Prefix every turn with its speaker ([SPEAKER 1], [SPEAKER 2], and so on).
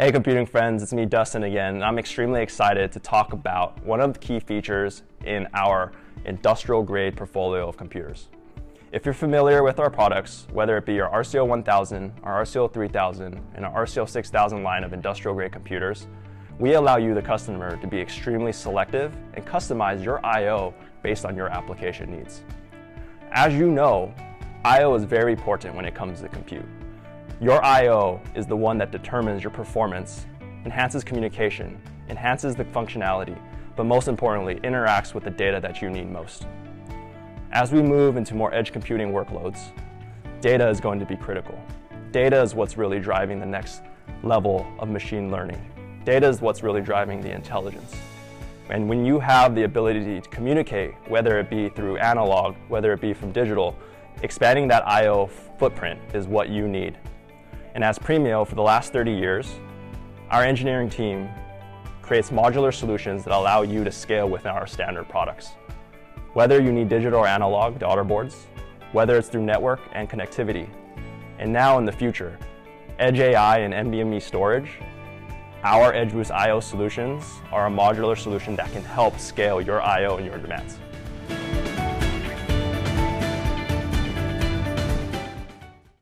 [SPEAKER 1] Hey computing friends, it's me Dustin again, and I'm extremely excited to talk about one of the key features in our industrial grade portfolio of computers. If you're familiar with our products, whether it be your RCO 1000, our RCO 3000, and our RCO 6000 line of industrial grade computers, we allow you, the customer, to be extremely selective and customize your I.O. based on your application needs. As you know, I.O. is very important when it comes to compute. Your I.O. is the one that determines your performance, enhances communication, enhances the functionality, but most importantly, interacts with the data that you need most. As we move into more edge computing workloads, data is going to be critical. Data is what's really driving the next level of machine learning. Data is what's really driving the intelligence. And when you have the ability to communicate, whether it be through analog, whether it be from digital, expanding that I.O. footprint is what you need and as Premio for the last 30 years, our engineering team creates modular solutions that allow you to scale within our standard products. Whether you need digital or analog daughter boards, whether it's through network and connectivity, and now in the future, Edge AI and NVMe storage, our EdgeBoost I.O. solutions are a modular solution that can help scale your I.O. and your demands.